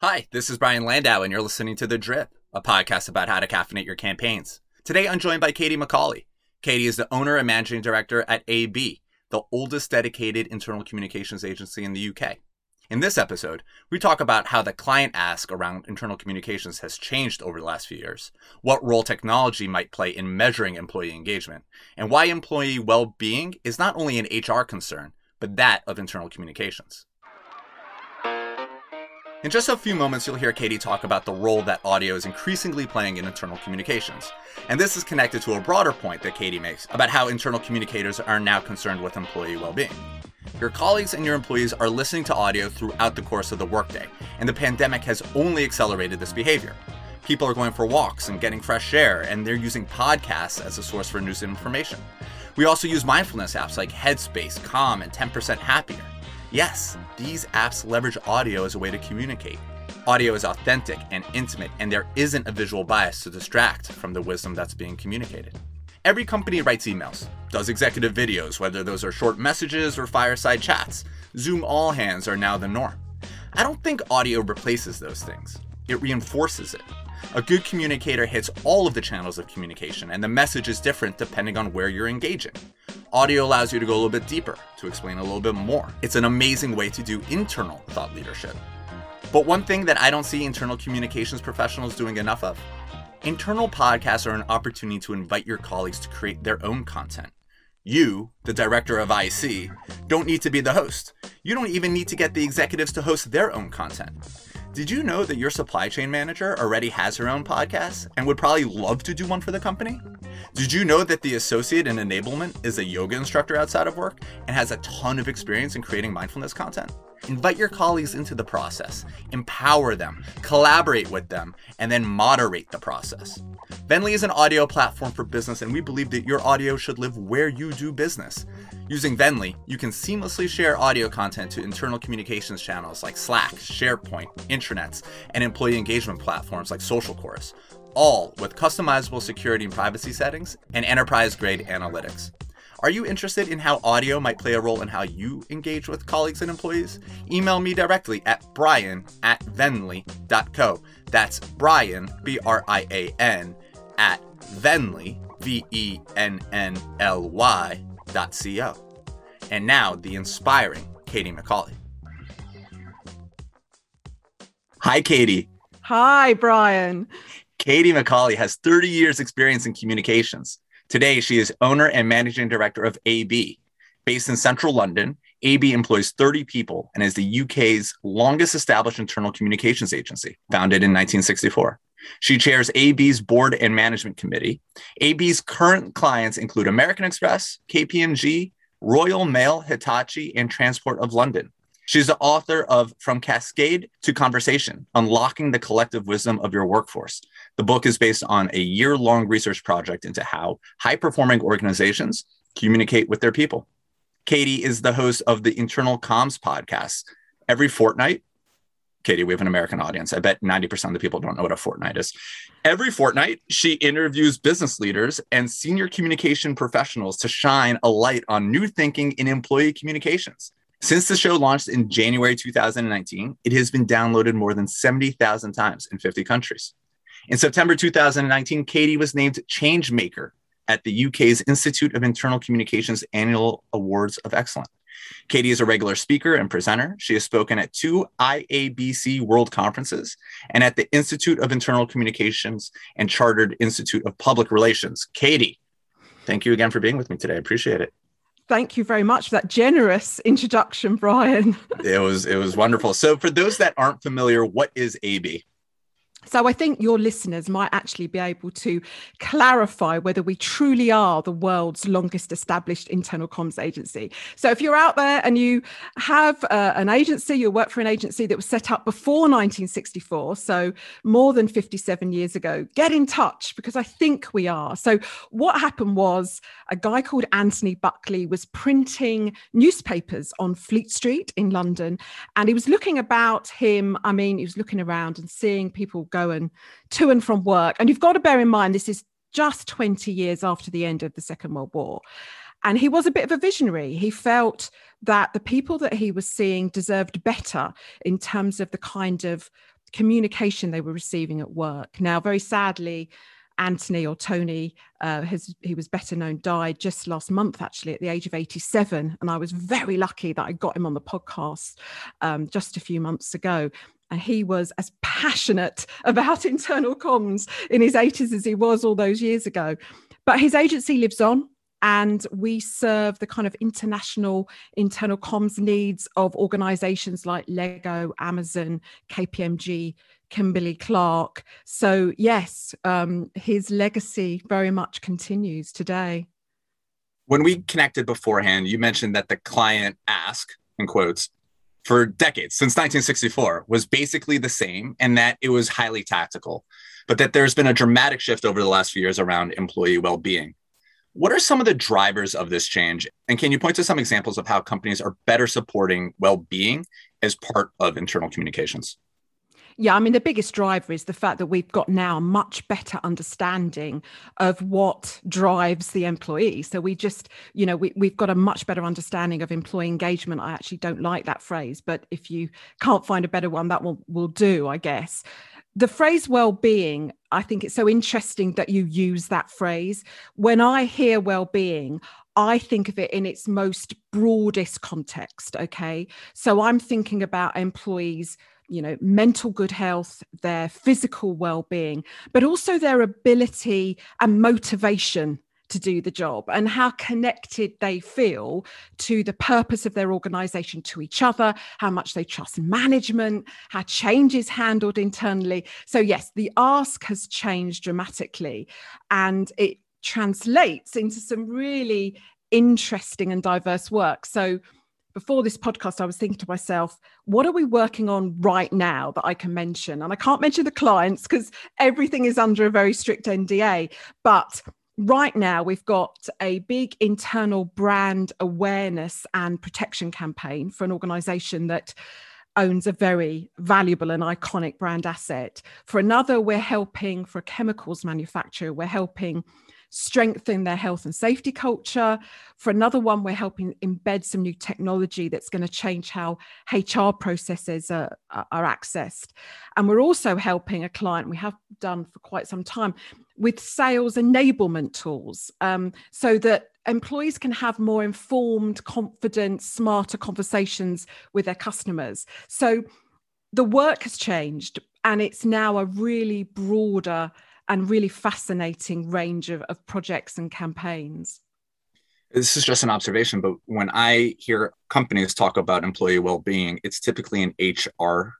Hi, this is Brian Landau, and you're listening to The Drip, a podcast about how to caffeinate your campaigns. Today, I'm joined by Katie Macaulay. Katie is the owner and managing director at AB, the oldest dedicated internal communications agency in the UK. In this episode, we talk about how the client ask around internal communications has changed over the last few years, what role technology might play in measuring employee engagement, and why employee well being is not only an HR concern, but that of internal communications. In just a few moments, you'll hear Katie talk about the role that audio is increasingly playing in internal communications. And this is connected to a broader point that Katie makes about how internal communicators are now concerned with employee well being. Your colleagues and your employees are listening to audio throughout the course of the workday, and the pandemic has only accelerated this behavior. People are going for walks and getting fresh air, and they're using podcasts as a source for news and information. We also use mindfulness apps like Headspace, Calm, and 10% Happier. Yes, these apps leverage audio as a way to communicate. Audio is authentic and intimate, and there isn't a visual bias to distract from the wisdom that's being communicated. Every company writes emails, does executive videos, whether those are short messages or fireside chats. Zoom all hands are now the norm. I don't think audio replaces those things, it reinforces it. A good communicator hits all of the channels of communication, and the message is different depending on where you're engaging. Audio allows you to go a little bit deeper, to explain a little bit more. It's an amazing way to do internal thought leadership. But one thing that I don't see internal communications professionals doing enough of Internal podcasts are an opportunity to invite your colleagues to create their own content. You, the director of IC, don't need to be the host. You don't even need to get the executives to host their own content. Did you know that your supply chain manager already has her own podcast and would probably love to do one for the company? Did you know that the associate in enablement is a yoga instructor outside of work and has a ton of experience in creating mindfulness content? Invite your colleagues into the process, empower them, collaborate with them, and then moderate the process. Vennly is an audio platform for business, and we believe that your audio should live where you do business. Using Vennly, you can seamlessly share audio content to internal communications channels like Slack, SharePoint, intranets, and employee engagement platforms like Social Chorus, all with customizable security and privacy settings and enterprise grade analytics. Are you interested in how audio might play a role in how you engage with colleagues and employees? Email me directly at brian at vennly.co. That's Brian, B R I A N, at vennly, V E N N L Y dot C O. And now the inspiring Katie Macaulay. Hi, Katie. Hi, Brian. Katie Macaulay has 30 years experience in communications. Today, she is owner and managing director of AB. Based in central London, AB employs 30 people and is the UK's longest established internal communications agency, founded in 1964. She chairs AB's board and management committee. AB's current clients include American Express, KPMG, Royal Mail, Hitachi, and Transport of London. She's the author of From Cascade to Conversation Unlocking the Collective Wisdom of Your Workforce. The book is based on a year long research project into how high performing organizations communicate with their people. Katie is the host of the Internal Comms podcast every fortnight. Katie, we have an American audience. I bet 90% of the people don't know what a fortnight is. Every fortnight, she interviews business leaders and senior communication professionals to shine a light on new thinking in employee communications. Since the show launched in January 2019, it has been downloaded more than 70,000 times in 50 countries. In September 2019, Katie was named Changemaker at the UK's Institute of Internal Communications Annual Awards of Excellence. Katie is a regular speaker and presenter. She has spoken at two IABC World Conferences and at the Institute of Internal Communications and Chartered Institute of Public Relations. Katie, thank you again for being with me today. I appreciate it. Thank you very much for that generous introduction, Brian. it was it was wonderful. So for those that aren't familiar, what is AB? So I think your listeners might actually be able to clarify whether we truly are the world's longest established internal comms agency. So if you're out there and you have uh, an agency, you work for an agency that was set up before 1964, so more than 57 years ago, get in touch because I think we are. So what happened was a guy called Anthony Buckley was printing newspapers on Fleet Street in London and he was looking about him, I mean, he was looking around and seeing people going to and from work. And you've got to bear in mind, this is just 20 years after the end of the Second World War. And he was a bit of a visionary. He felt that the people that he was seeing deserved better in terms of the kind of communication they were receiving at work. Now, very sadly, Anthony or Tony, uh, his, he was better known, died just last month, actually, at the age of 87. And I was very lucky that I got him on the podcast um, just a few months ago. And he was as passionate about internal comms in his 80s as he was all those years ago. But his agency lives on and we serve the kind of international internal comms needs of organizations like Lego, Amazon, KPMG, Kimberly Clark. So, yes, um, his legacy very much continues today. When we connected beforehand, you mentioned that the client ask, in quotes, for decades, since 1964, was basically the same and that it was highly tactical, but that there's been a dramatic shift over the last few years around employee well being. What are some of the drivers of this change? And can you point to some examples of how companies are better supporting well being as part of internal communications? Yeah, I mean, the biggest driver is the fact that we've got now a much better understanding of what drives the employee. So we just, you know, we, we've got a much better understanding of employee engagement. I actually don't like that phrase, but if you can't find a better one, that will, will do, I guess. The phrase well being, I think it's so interesting that you use that phrase. When I hear well being, I think of it in its most broadest context. Okay. So I'm thinking about employees you know mental good health their physical well-being but also their ability and motivation to do the job and how connected they feel to the purpose of their organization to each other how much they trust management how change is handled internally. So yes the ask has changed dramatically and it translates into some really interesting and diverse work. So before this podcast, I was thinking to myself, what are we working on right now that I can mention? And I can't mention the clients because everything is under a very strict NDA. But right now, we've got a big internal brand awareness and protection campaign for an organization that owns a very valuable and iconic brand asset. For another, we're helping, for a chemicals manufacturer, we're helping strengthen their health and safety culture. For another one, we're helping embed some new technology that's going to change how HR processes are, are accessed. And we're also helping a client, we have done for quite some time, with sales enablement tools um, so that employees can have more informed, confident, smarter conversations with their customers. So the work has changed and it's now a really broader and really fascinating range of, of projects and campaigns. This is just an observation, but when I hear companies talk about employee well being, it's typically an HR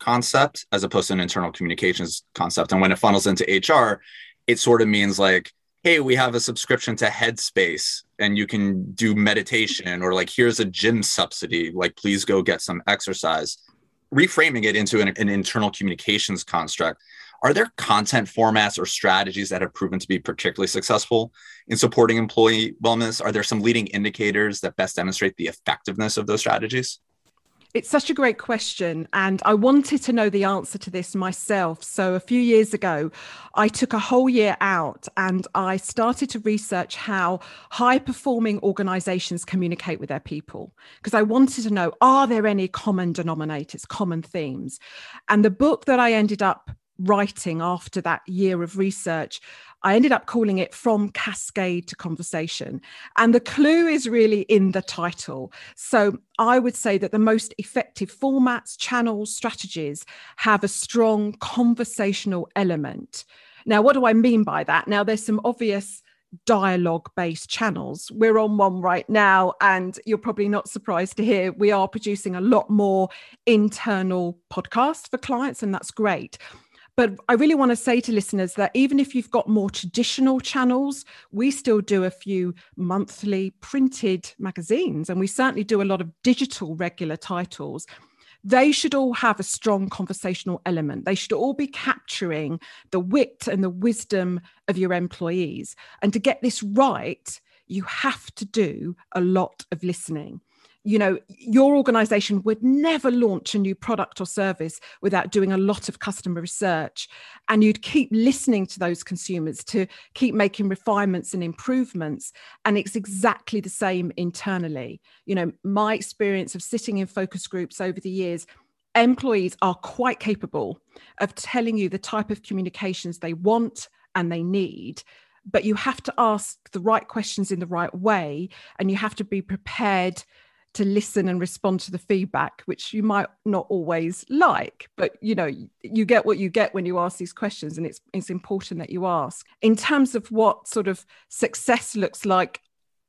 concept as opposed to an internal communications concept. And when it funnels into HR, it sort of means like, hey, we have a subscription to Headspace and you can do meditation, or like, here's a gym subsidy, like, please go get some exercise. Reframing it into an, an internal communications construct are there content formats or strategies that have proven to be particularly successful in supporting employee wellness? Are there some leading indicators that best demonstrate the effectiveness of those strategies? It's such a great question. And I wanted to know the answer to this myself. So, a few years ago, I took a whole year out and I started to research how high performing organizations communicate with their people. Because I wanted to know are there any common denominators, common themes? And the book that I ended up writing after that year of research, I ended up calling it From Cascade to Conversation. And the clue is really in the title. So I would say that the most effective formats, channels, strategies have a strong conversational element. Now, what do I mean by that? Now, there's some obvious dialogue based channels. We're on one right now, and you're probably not surprised to hear we are producing a lot more internal podcasts for clients, and that's great. But I really want to say to listeners that even if you've got more traditional channels, we still do a few monthly printed magazines, and we certainly do a lot of digital regular titles. They should all have a strong conversational element. They should all be capturing the wit and the wisdom of your employees. And to get this right, you have to do a lot of listening you know your organization would never launch a new product or service without doing a lot of customer research. And you'd keep listening to those consumers to keep making refinements and improvements. And it's exactly the same internally. You know my experience of sitting in focus groups over the years employees are quite capable of telling you the type of communications they want and they need. But you have to ask the right questions in the right way and you have to be prepared to listen and respond to the feedback which you might not always like but you know you get what you get when you ask these questions and it's it's important that you ask. In terms of what sort of success looks like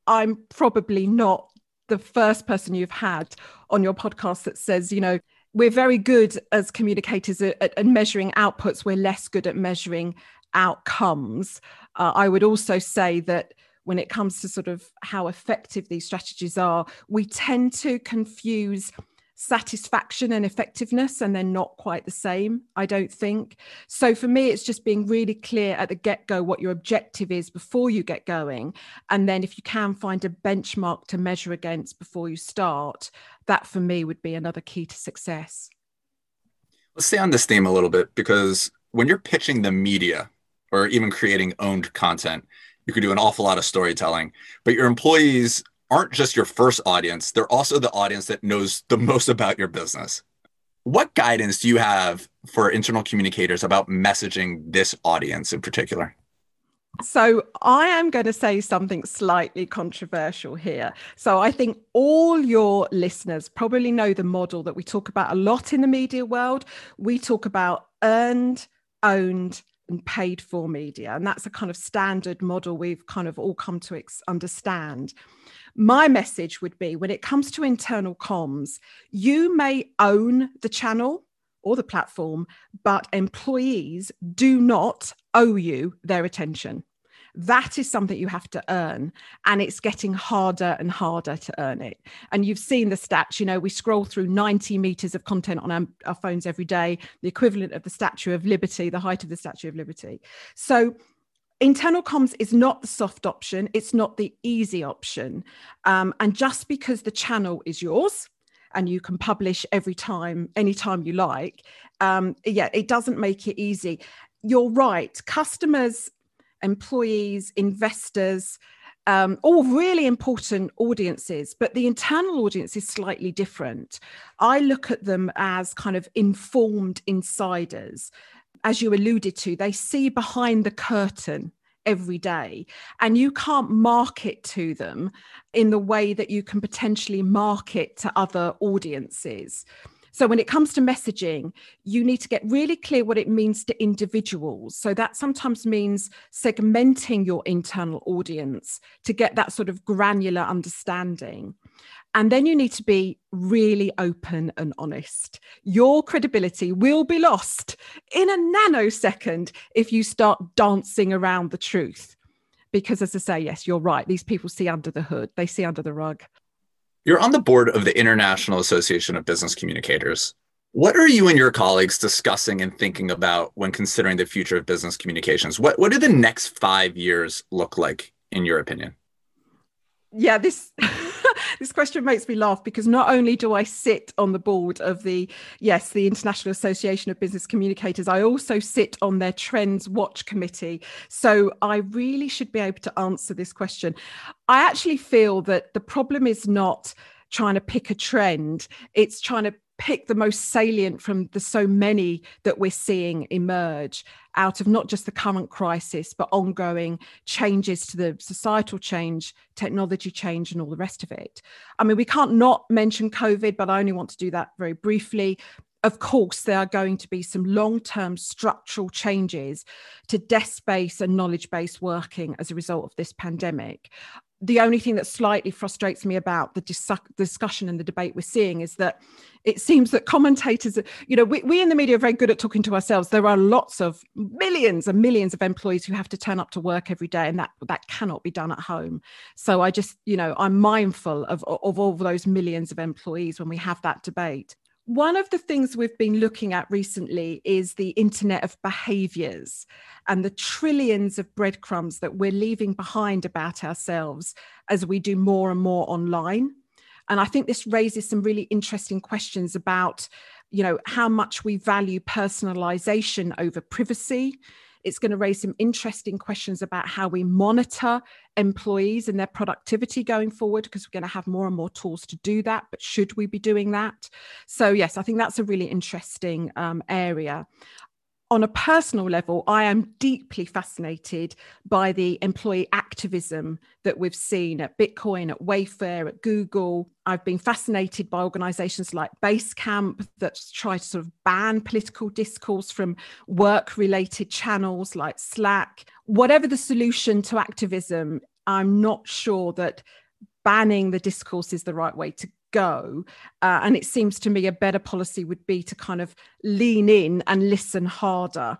i'm probably not the first person you've had on your podcast that says you know we're very good as communicators at, at measuring outputs. We're less good at measuring outcomes. Uh, i would also say that when it comes to sort of how effective these strategies are, we tend to confuse satisfaction and effectiveness and they're not quite the same i don't think. So for me it's just being really clear at the get-go what your objective is before you get going and then if you can find a benchmark to measure against before you start that for me would be another key to success. Let's stay on this theme a little bit because when you're pitching the media or even creating owned content you could do an awful lot of storytelling but your employees aren't just your first audience they're also the audience that knows the most about your business what guidance do you have for internal communicators about messaging this audience in particular so I am going to say something slightly controversial here. So I think all your listeners probably know the model that we talk about a lot in the media world. We talk about earned, owned, and paid for media. And that's a kind of standard model we've kind of all come to ex- understand. My message would be when it comes to internal comms, you may own the channel or the platform, but employees do not owe you their attention that is something you have to earn and it's getting harder and harder to earn it. And you've seen the stats you know we scroll through 90 meters of content on our, our, phones every day the equivalent of the statue of liberty the height of the statue of liberty. So internal comms is not the soft option it's not the easy option. Um, and just because the channel is yours and you can publish every time anytime you like um, yeah it doesn't make it easy. You're right customers employees, investors, um, all really important audiences, but the internal audience is slightly different. I look at them as kind of informed insiders. As you alluded to, they see behind the curtain every day, and you can't market to them in the way that you can potentially market to other audiences. So, when it comes to messaging, you need to get really clear what it means to individuals. So, that sometimes means segmenting your internal audience to get that sort of granular understanding. And then you need to be really open and honest. Your credibility will be lost in a nanosecond if you start dancing around the truth. Because, as I say, yes, you're right. These people see under the hood, they see under the rug. You're on the board of the International Association of Business Communicators. What are you and your colleagues discussing and thinking about when considering the future of business communications? What, what do the next five years look like, in your opinion? Yeah, this this question makes me laugh because not only do I sit on the board of the yes, the International Association of Business Communicators, I also sit on their Trends Watch Committee. So I really should be able to answer this question. I actually feel that the problem is not trying to pick a trend, it's trying to pick the most salient from the so many that we're seeing emerge out of not just the current crisis, but ongoing changes to the societal change, technology change, and all the rest of it. I mean, we can't not mention COVID, but I only want to do that very briefly. Of course, there are going to be some long term structural changes to desk based and knowledge based working as a result of this pandemic the only thing that slightly frustrates me about the dis- discussion and the debate we're seeing is that it seems that commentators, you know, we, we in the media are very good at talking to ourselves. There are lots of millions and millions of employees who have to turn up to work every day, and that that cannot be done at home. So I just, you know, I'm mindful of of all those millions of employees when we have that debate. One of the things we've been looking at recently is the Internet of Behaviors and the trillions of breadcrumbs that we're leaving behind about ourselves as we do more and more online. And I think this raises some really interesting questions about, you know, how much we value personalization over privacy It's going to raise some interesting questions about how we monitor employees and their productivity going forward, because we're going to have more and more tools to do that. But should we be doing that? So, yes, I think that's a really interesting um, area on a personal level, I am deeply fascinated by the employee activism that we've seen at Bitcoin, at Wayfair, at Google. I've been fascinated by organizations like Basecamp that try to sort of ban political discourse from work related channels like Slack. Whatever the solution to activism, I'm not sure that banning the discourse is the right way to go. Uh, and it seems to me a better policy would be to kind of lean in and listen harder.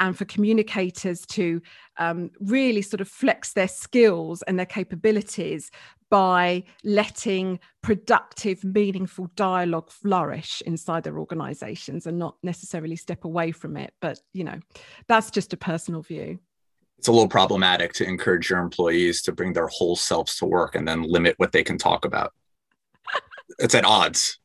And for communicators to um, really sort of flex their skills and their capabilities by letting productive, meaningful dialogue flourish inside their organizations and not necessarily step away from it. But, you know, that's just a personal view it's a little problematic to encourage your employees to bring their whole selves to work and then limit what they can talk about it's at odds.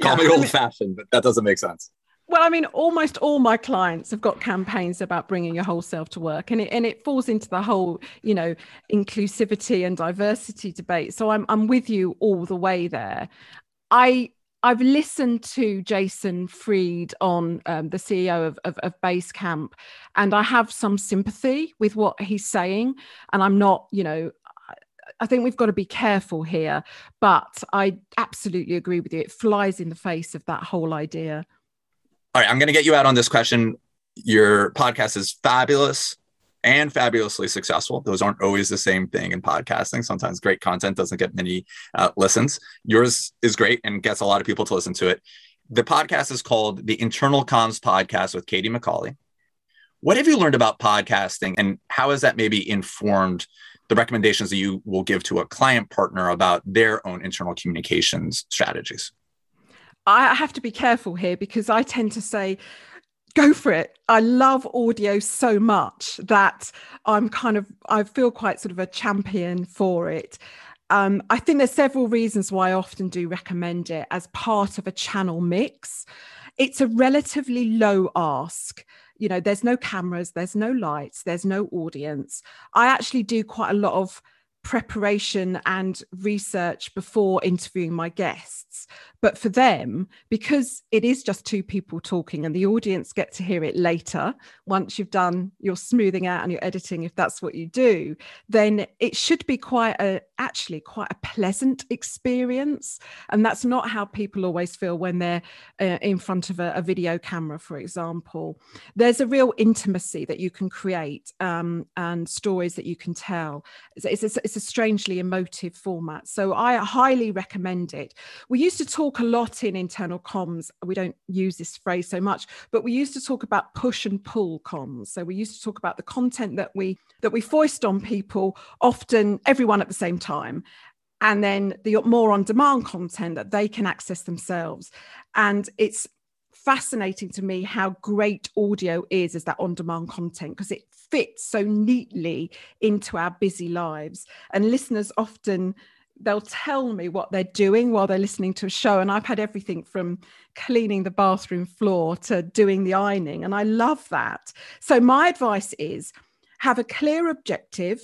Call yeah, me old fashioned, but that doesn't make sense. Well, I mean, almost all my clients have got campaigns about bringing your whole self to work, and it and it falls into the whole, you know, inclusivity and diversity debate. So I'm I'm with you all the way there. I I've listened to Jason Fried on um, the CEO of, of, of Basecamp, and I have some sympathy with what he's saying. And I'm not, you know, I think we've got to be careful here, but I absolutely agree with you. It flies in the face of that whole idea. All right, I'm going to get you out on this question. Your podcast is fabulous and fabulously successful. Those aren't always the same thing in podcasting. Sometimes great content doesn't get many uh, listens. Yours is great and gets a lot of people to listen to it. The podcast is called the Internal Comms Podcast with Katie Macaulay. What have you learned about podcasting and how has that maybe informed the recommendations that you will give to a client partner about their own internal communications strategies? I have to be careful here because I tend to say, go for it. I love audio so much that I'm kind of, I feel quite sort of a champion for it. Um, I think there's several reasons why I often do recommend it as part of a channel mix. It's a relatively low ask you know there's no cameras there's no lights there's no audience. I actually do quite a lot of preparation and research before interviewing my guests. But for them, because it is just two people talking and the audience get to hear it later, once you've done your smoothing out and your editing, if that's what you do, then it should be quite a actually quite a pleasant experience. And that's not how people always feel when they're uh, in front of a, a, video camera, for example. There's a real intimacy that you can create um, and stories that you can tell. It's, it's, it's a strangely emotive format. So I highly recommend it. We used to talk a lot in internal comms. We don't use this phrase so much, but we used to talk about push and pull comms. So we used to talk about the content that we that we foist on people, often everyone at the same time and then the more on demand content that they can access themselves. And it's fascinating to me how great audio is as that on demand content because it fits so neatly into our busy lives. And listeners often they'll tell me what they're doing while they're listening to a show and i've had everything from cleaning the bathroom floor to doing the ironing and i love that so my advice is have a clear objective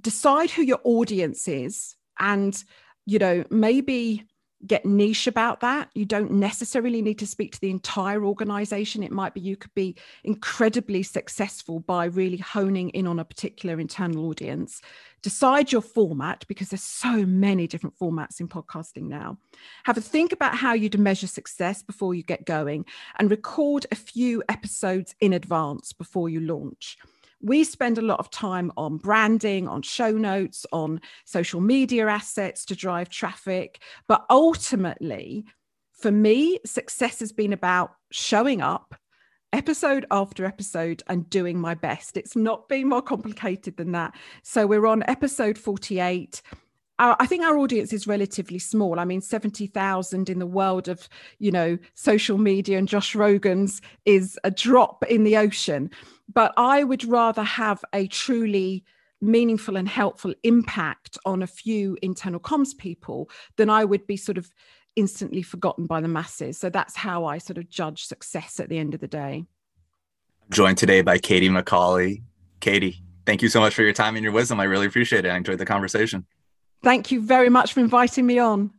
decide who your audience is and you know maybe get niche about that. You don't necessarily need to speak to the entire organization. It might be you could be incredibly successful by really honing in on a particular internal audience. Decide your format because there's so many different formats in podcasting now. Have a think about how you'd measure success before you get going and record a few episodes in advance before you launch we spend a lot of time on branding, on show notes, on social media assets to drive traffic. But ultimately, for me, success has been about showing up episode after episode and doing my best. It's not been more complicated than that. So we're on episode 48. I think our audience is relatively small. I mean, 70,000 in the world of, you know, social media and Josh Rogan's is a drop in the ocean but I would rather have a truly meaningful and helpful impact on a few internal comms people than I would be sort of instantly forgotten by the masses. So that's how I sort of judge success at the end of the day. joined today by Katie Macaulay. Katie, thank you so much for your time and your wisdom. I really appreciate it. I enjoyed the conversation. Thank you very much for inviting me on.